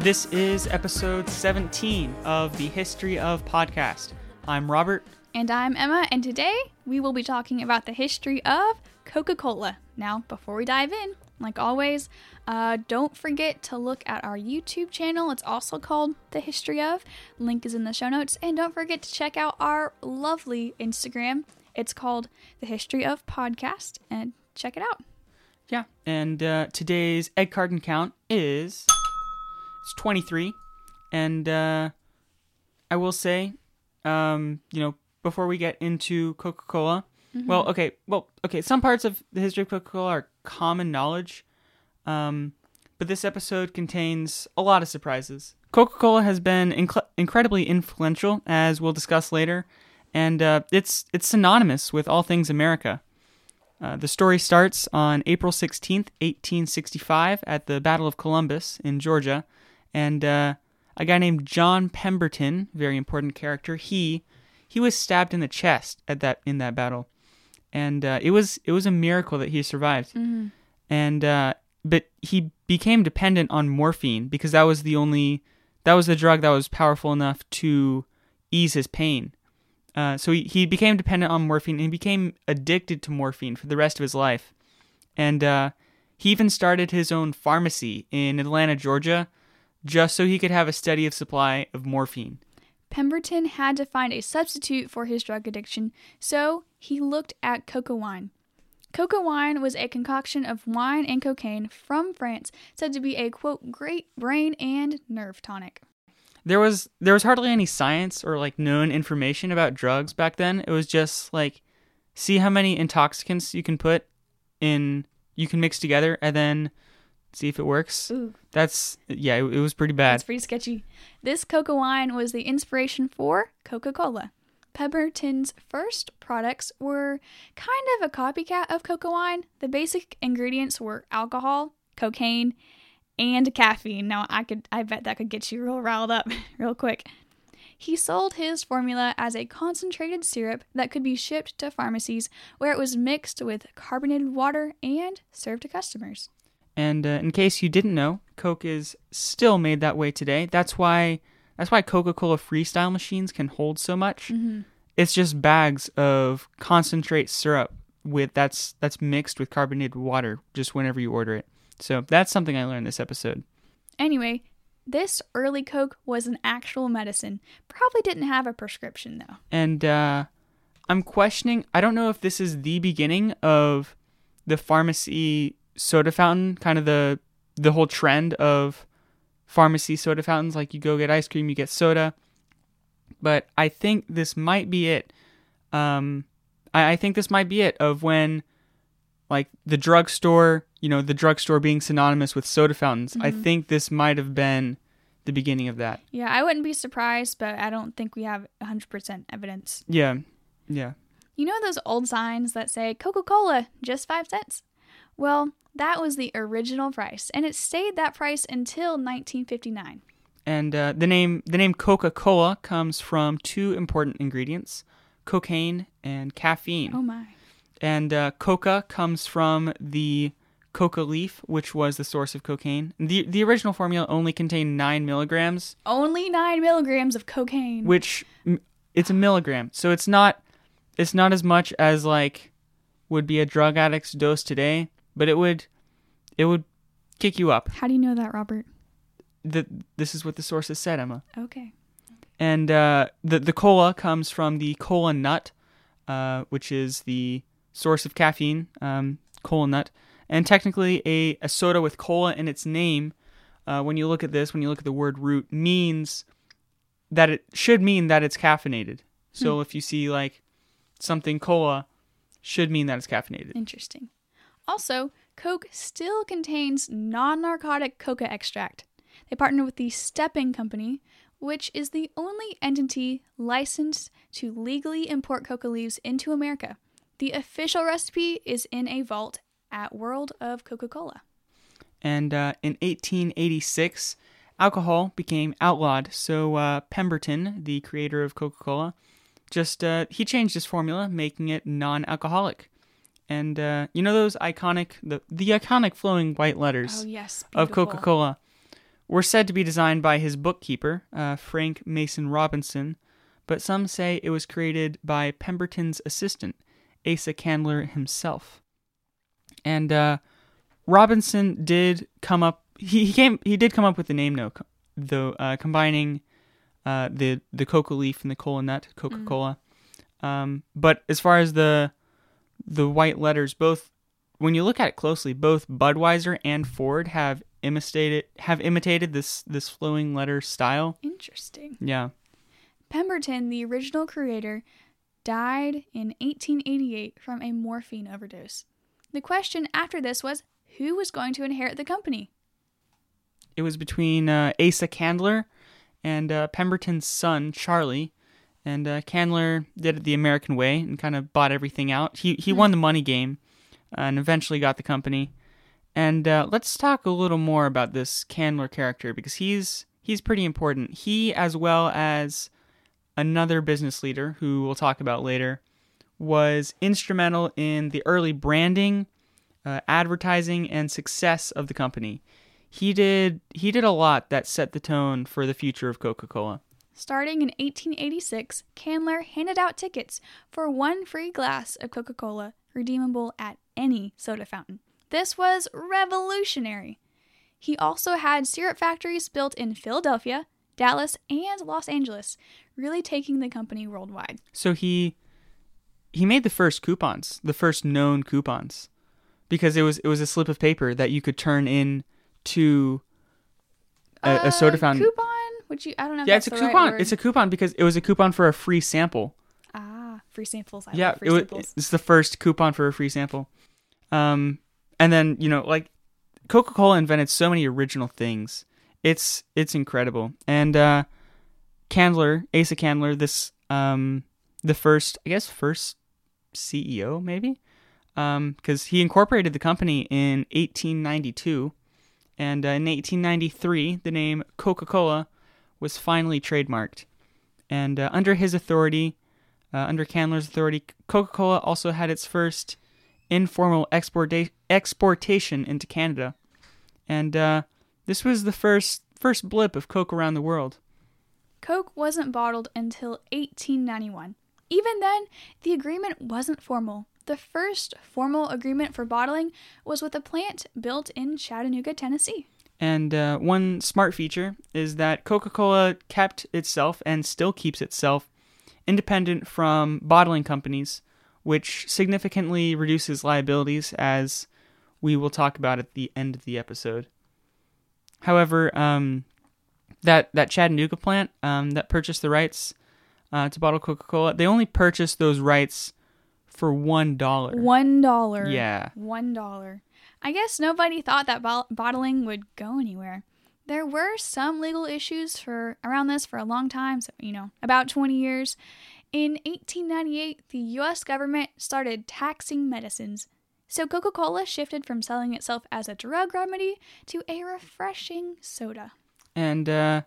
This is episode 17 of the History of Podcast. I'm Robert. And I'm Emma, and today we will be talking about the history of Coca Cola. Now, before we dive in, like always, uh, don't forget to look at our YouTube channel. It's also called The History of. Link is in the show notes. And don't forget to check out our lovely Instagram. It's called The History of Podcast, and check it out. Yeah, and uh, today's egg carton count is it's 23, and uh, I will say, um, you know, before we get into Coca Cola, well, okay, well, okay, some parts of the history of Coca Cola are common knowledge, um, but this episode contains a lot of surprises. Coca Cola has been inc- incredibly influential, as we'll discuss later, and uh, it's it's synonymous with all things America. Uh, the story starts on April 16th, 1865, at the Battle of Columbus in Georgia. And uh, a guy named John Pemberton, very important character, he he was stabbed in the chest at that in that battle, and uh, it was it was a miracle that he survived. And uh, but he became dependent on morphine because that was the only that was the drug that was powerful enough to ease his pain. Uh, so he, he became dependent on morphine and he became addicted to morphine for the rest of his life. And uh, he even started his own pharmacy in Atlanta, Georgia, just so he could have a steady supply of morphine. Pemberton had to find a substitute for his drug addiction, so he looked at coca wine. Coca wine was a concoction of wine and cocaine from France, said to be a quote great brain and nerve tonic. There was there was hardly any science or like known information about drugs back then. It was just like see how many intoxicants you can put in you can mix together and then see if it works. Ooh. That's yeah, it, it was pretty bad. It's pretty sketchy. This coca wine was the inspiration for Coca Cola. Pemberton's first products were kind of a copycat of coca wine. The basic ingredients were alcohol, cocaine, and caffeine. Now I could I bet that could get you real riled up real quick. He sold his formula as a concentrated syrup that could be shipped to pharmacies where it was mixed with carbonated water and served to customers. And uh, in case you didn't know, Coke is still made that way today. That's why that's why Coca-Cola Freestyle machines can hold so much. It's just bags of concentrate syrup with that's that's mixed with carbonated water just whenever you order it. So that's something I learned this episode. Anyway, this early Coke was an actual medicine. Probably didn't have a prescription though. And uh, I'm questioning. I don't know if this is the beginning of the pharmacy soda fountain, kind of the the whole trend of pharmacy soda fountains. Like you go get ice cream, you get soda. But I think this might be it. Um, I, I think this might be it of when, like the drugstore, you know, the drugstore being synonymous with soda fountains. I think this might have been the beginning of that. Yeah, I wouldn't be surprised, but I don't think we have 100% evidence. Yeah, yeah. You know those old signs that say Coca Cola, just five cents? Well, that was the original price, and it stayed that price until 1959. And uh, the name the name Coca Cola comes from two important ingredients: cocaine and caffeine. Oh my. And uh, coca comes from the coca leaf, which was the source of cocaine. the The original formula only contained nine milligrams, Only nine milligrams of cocaine. which it's a milligram, so it's not it's not as much as like would be a drug addict's dose today, but it would it would kick you up. How do you know that, Robert? The, this is what the sources said, Emma. Okay. and uh, the the cola comes from the cola nut, uh, which is the source of caffeine. Um, cola nut, and technically a, a soda with cola in its name. Uh, when you look at this, when you look at the word root, means that it should mean that it's caffeinated. So if you see like something cola, should mean that it's caffeinated. Interesting. Also, Coke still contains non narcotic coca extract. They partner with the Stepan Company, which is the only entity licensed to legally import coca leaves into America. The official recipe is in a vault at World of Coca Cola. And uh, in 1886, alcohol became outlawed. So uh, Pemberton, the creator of Coca-Cola, just uh, he changed his formula, making it non-alcoholic. And uh, you know those iconic the the iconic flowing white letters Oh, yes. of. Coca-Cola. were said to be designed by his bookkeeper, uh, Frank Mason Robinson, but some say it was created by Pemberton's assistant, Asa Candler himself. And uh, Robinson did come up. He, he came. He did come up with the name, though, though uh, combining uh, the the coca leaf and the cola nut, Coca Cola. Um, but as far as the the white letters, both when you look at it closely, both Budweiser and Ford have imitated have imitated this this flowing letter style. Interesting. Yeah. Pemberton, the original creator, died in 1888 from a morphine overdose. The question after this was who was going to inherit the company? It was between uh, Asa Candler and uh, Pemberton's son Charlie, and uh, Candler did it the American way and kind of bought everything out. He he won the money game, uh, and eventually got the company. And uh, let's talk a little more about this Candler character because he's he's pretty important. He, as well as another business leader who we'll talk about later, was instrumental in the early branding, uh, advertising, and success of the company. He did he did a lot that set the tone for the future of Coca-Cola. Starting in 1886, Candler handed out tickets for one free glass of Coca Cola, redeemable at any soda fountain. This was revolutionary. He also had syrup factories built in Philadelphia, Dallas, and Los Angeles, really taking the company worldwide. So he he made the first coupons, the first known coupons, because it was it was a slip of paper that you could turn in to a, a soda Uh, fountain. Coupon? Would you? I don't know. Yeah, it's a the right coupon. it's a coupon because it was a coupon for a free sample. ah free samples. I yeah, free it was, samples. it's the first coupon for a free sample. Um, and then you know, like Coca Cola invented so many original things. It's it's incredible. And uh, Candler, Asa Candler, this um, the first, I guess, first CEO maybe, um, because he incorporated the company in 1892, and uh, in 1893 the name Coca Cola was finally trademarked, and uh, under his authority. Uh, under Candler's authority, Coca Cola also had its first informal exporta- exportation into Canada. And uh, this was the first first blip of Coke around the world. Coke wasn't bottled until 1891. Even then, the agreement wasn't formal. The first formal agreement for bottling was with a plant built in Chattanooga, Tennessee. And uh, one smart feature is that Coca Cola kept itself and still keeps itself independent from bottling companies, which significantly reduces liabilities, as we will talk about at the end of the episode. However, um, that that Chattanooga plant um, that purchased the rights uh, to bottle Coca Cola, they only purchased those rights for one dollar. One dollar. Yeah. One dollar. I guess nobody thought that bo- bottling would go anywhere. There were some legal issues for around this for a long time, so you know, about 20 years. In 1898, the US government started taxing medicines. So Coca-Cola shifted from selling itself as a drug remedy to a refreshing soda. and uh,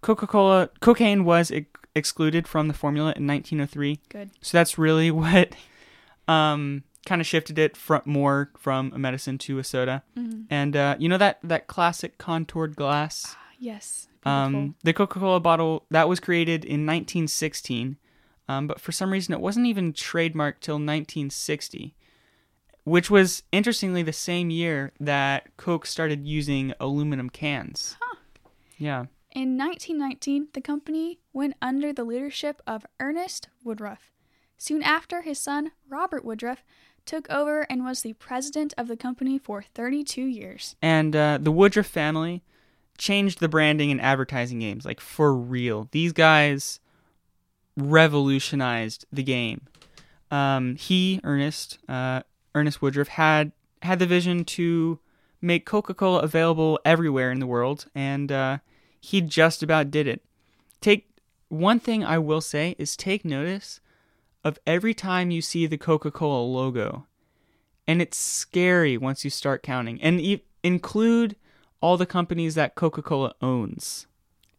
Coca-Cola cocaine was excluded from the formula in 1903. Good. So that's really what um, kind of shifted it from more from a medicine to a soda. Mm-hmm. And uh, you know that that classic contoured glass, Yes. um, the Coca-Cola bottle that was created in 1916, um, but for some reason it wasn't even trademarked till 1960. Which was interestingly the same year that Coke started using aluminum cans. Huh. Yeah. In 1919, the company went under the leadership of Ernest Woodruff. Soon after, his son, Robert Woodruff, took over and was the president of the company for 32 years. and uh, the Woodruff family changed the branding and advertising games like for real. These guys revolutionized the game. Um, he, Ernest, uh, Ernest Woodruff, had had the vision to make Coca-Cola available everywhere in the world, and uh, he just about did it. Take one thing I will say is take notice of every time you see the Coca-Cola logo and it's scary once you start counting and e- include all the companies that coca-cola owns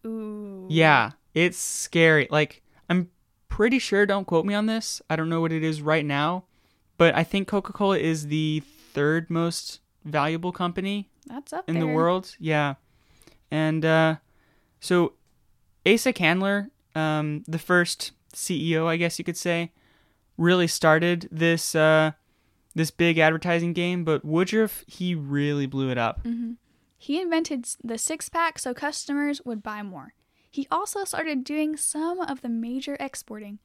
Ooh. yeah it's scary like i'm pretty sure don't quote me on this i don't know what it is right now but i think coca-cola is the third most valuable company That's up in there. the world yeah And uh, so Asa Candler, um, the first CEO, I guess you could say, really started this uh, this big advertising game. But Woodruff, he really blew it up. hmm He invented the six pack so customers would buy more. He also started doing some of the major exporting.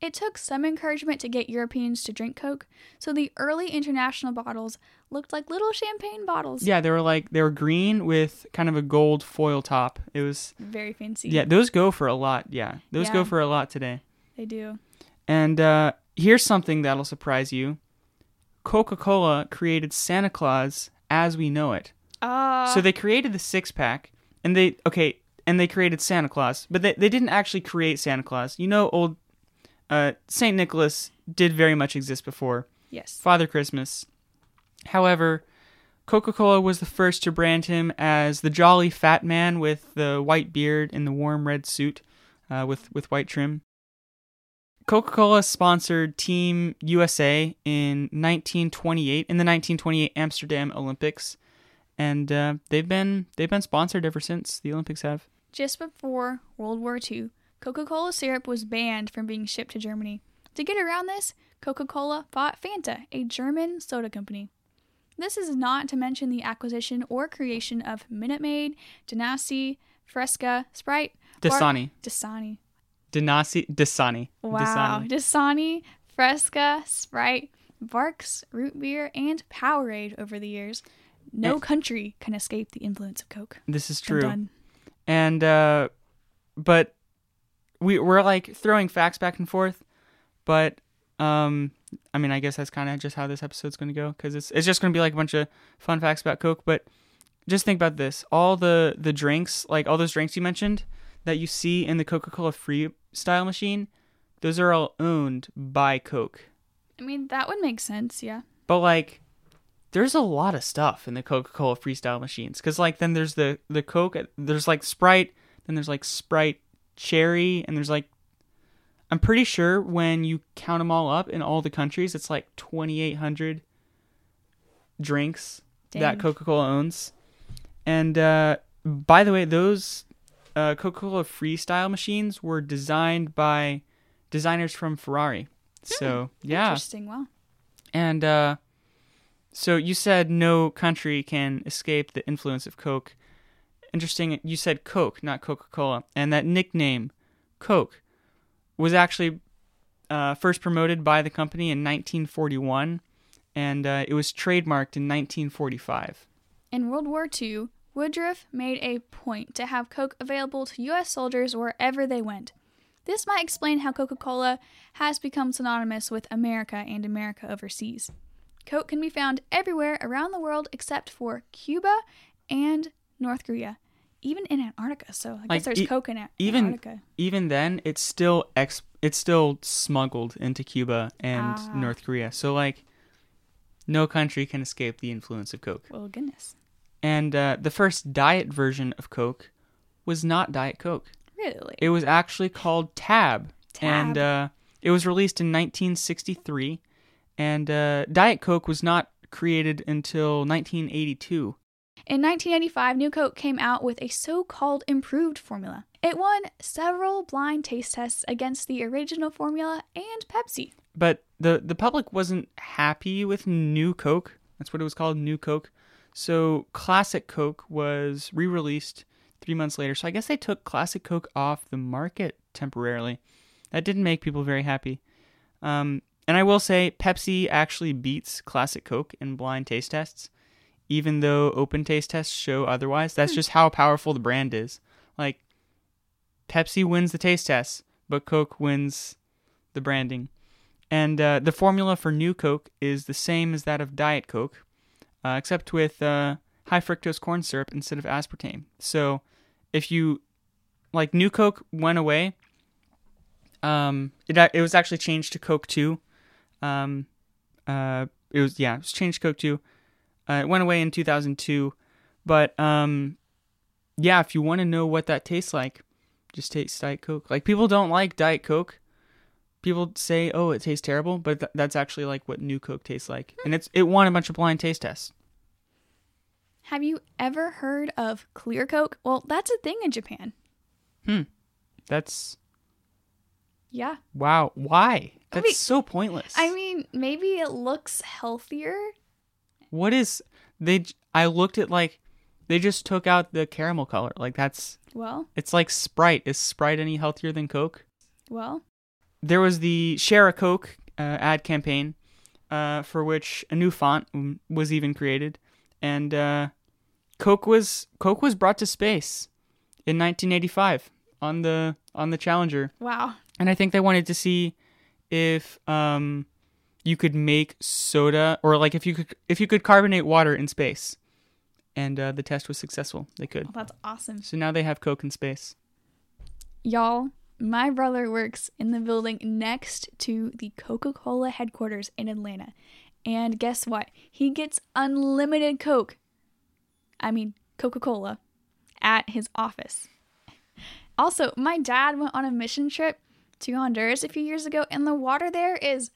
It took some encouragement to get Europeans to drink Coke, so the early international bottles looked like little champagne bottles. Yeah, they were like they were green with kind of a gold foil top. It was Very fancy. yeah, those go for a lot. Yeah, those go for a lot today. They do. And uh, here's something that'll surprise you: Coca-Cola created Santa Claus as we know it. Ah. so they created the six pack, and they okay, and they created Santa Claus, but they they didn't actually create Santa Claus. You know, old uh, Saint Nicholas did very much exist before yes. Father Christmas. However, Coca Cola was the first to brand him as the jolly fat man with the white beard and the warm red suit uh, with, with white trim. Coca Cola sponsored Team USA in 1928 in the 1928 Amsterdam Olympics, and uh, they've been they've been sponsored ever since the Olympics have. Just before World War II, Coca Cola syrup was banned from being shipped to Germany. To get around this, Coca Cola bought Fanta, a German soda company. This is not to mention the acquisition or creation of Minute Maid, Danasi, Fresca, Sprite, Bar- Dasani, Dasani. Danasi, Dasani, Wow. Dasani. Dasani, Fresca, Sprite, Barq's, Root Beer, and Powerade over the years. No country can escape the influence of Coke. This is true. and uh but we we're like throwing facts back and forth but um i mean i guess that's kind of just how this episode's going to go because it's, it's just going to be like a bunch of fun facts about coke but just think about this all the the drinks like all those drinks you mentioned that you see in the coca-cola freestyle machine those are all owned by coke I mean, that would make sense, yeah. but like there's a lot of stuff in the coca-cola freestyle machines because like then there's the the coke there's like sprite then there's like sprite cherry and there's like i'm pretty sure when you count them all up in all the countries it's like 2800 drinks that coca-cola owns and uh by the way those uh, coca-cola freestyle machines were designed by designers from ferrari so yeah Interesting. Wow. and uh, so you said no country can escape the influence of Coke. Interesting. You said Coke, not Coca Cola. And that nickname, Coke, was actually uh, first promoted by the company in 1941, and uh, it was trademarked in 1945. In World War II, Woodruff made a point to have Coke available to U.S. soldiers wherever they went. This might explain how Coca Cola has become synonymous with America and America overseas. Coke can be found everywhere around the world except for Cuba and North Korea, even in Antarctica. So I guess Like, there's e- Coke in An- even- Antarctica. Even then, it's still ex- it's still smuggled into Cuba and Ah. North Korea. So like, no country can escape the influence of Coke. Well, goodness. And uh, the first diet version of Coke was not Diet Coke. Really? It was actually called Tab, and Tab. uh, it was released in 1963. And uh, Diet Coke was not created until 1982. In 1985, New Coke came out with a so called improved formula. It won several blind taste tests against the original formula and Pepsi. But the the public wasn't happy with New Coke. That's what it was called, New Coke. So Classic Coke was re-released three months later. So I guess they took Classic Coke off the market temporarily. That didn't make people very happy. Um, and I will say, Pepsi actually beats Classic Coke in blind taste tests, even though open taste tests show otherwise. That's just how powerful the brand is. Like, Pepsi wins the taste tests, but Coke wins the branding. And uh, the formula for New Coke is the same as that of Diet Coke, uh, except with uh, high fructose corn syrup instead of aspartame. So if you like New Coke went away, um, it it was actually changed to Coke Two. Um, uh, it was yeah, it was changed to Coke Two. Uh, it went away in 2002, but um, yeah, if you want to know what that tastes like, just taste Diet Coke. Like people don't like Diet Coke people say, "Oh, it tastes terrible," but th- that's actually like what New Coke tastes like, and it's it won a bunch of blind taste tests. Have you ever heard of clear Coke? Well, that's a thing in Japan. Hmm. That's Yeah. wow. Why? That's mean- so pointless. I mean, maybe it looks healthier. What is they? I looked at like they just took out the caramel color. Like that's Well, it's like Sprite. Is Sprite any healthier than Coke? well, There was the Share a Coke uh, ad campaign, uh, for which a new font was even created, and uh, Coke was Coke was brought to space in 1985 on the on the Challenger. wow. and I think they wanted to see if um you could make soda or like if you could if you could carbonate water in space, and uh, the test was successful. They could. Well, that's awesome. So now they have Coke in space. Y'all, my brother works in the building next to the Coca Cola headquarters in Atlanta. And guess what? He gets unlimited Coke. I mean, Coca Cola at his office. Also, my dad went on a mission trip to Honduras a few years ago, and the water there is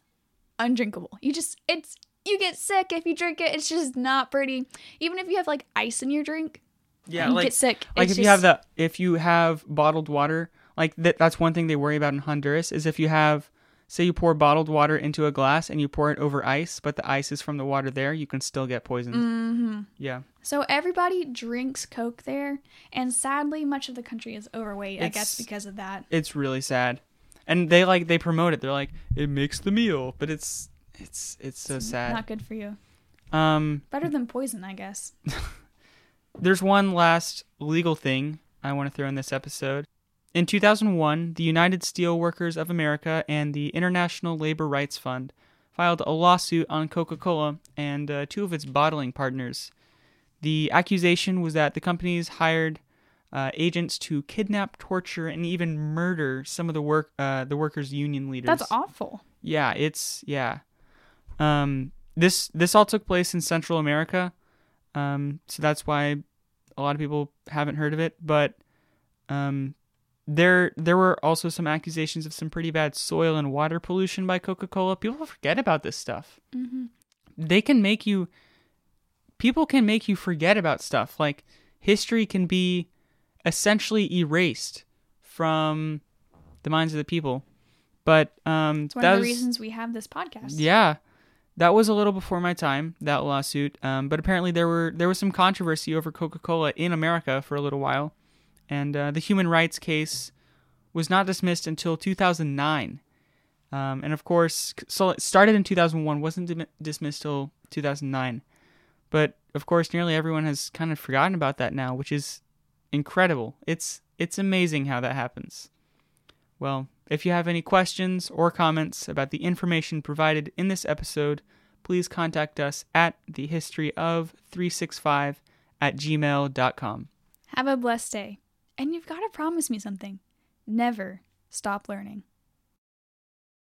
undrinkable. You just, it's, you get sick if you drink it. It's just not pretty. Even if you have like ice in your drink, Yeah, you like get sick. like It's if you have just- the if you have bottled water, like that that's one thing they worry about in Honduras is if you have say you pour bottled water into a glass and you pour it over ice, but the ice is from the water there, you can still get poisoned. Mhm. Yeah. So everybody drinks Coke there, and sadly, much of the country is overweight. I guess because of that. It's really sad. And they like they promote it. They're like it makes the meal, but it's it's it's so sad. Not good for you. Um Better than poison, I guess. There's one last legal thing I want to throw in this episode. In 2001, the United Steelworkers of America and the International Labor Rights Fund filed a lawsuit on Coca Cola and uh, two of its bottling partners. The accusation was that the companies hired uh, agents to kidnap, torture, and even murder some of the work uh, the workers' union leaders. That's awful. Yeah, it's yeah. Um, this this all took place in Central America, um, so that's why a lot of people haven't heard of it. But um, there there were also some accusations of some pretty bad soil and water pollution by Coca Cola. People forget about this stuff. hmm They can make you. People can make you forget about stuff. Like history can be essentially erased from the minds of the people. But um, It's one of the was- reasons we have this podcast. yeah, that was a little before my time. That lawsuit, um, but apparently there were there was some controversy over Coca Cola in America for a little while, and uh, the human rights case was not dismissed until 2009. Um, and of course, so it started in 2001, wasn't dim- dismissed till 2009. But of course, nearly everyone has kind of forgotten about that now, which is incredible. It's it's amazing how that happens. Well, if you have any questions or comments about the information provided in this episode, please contact us at thehistoryof365 at gmail.com. Have a blessed day. And you've got to promise me something. Never stop learning.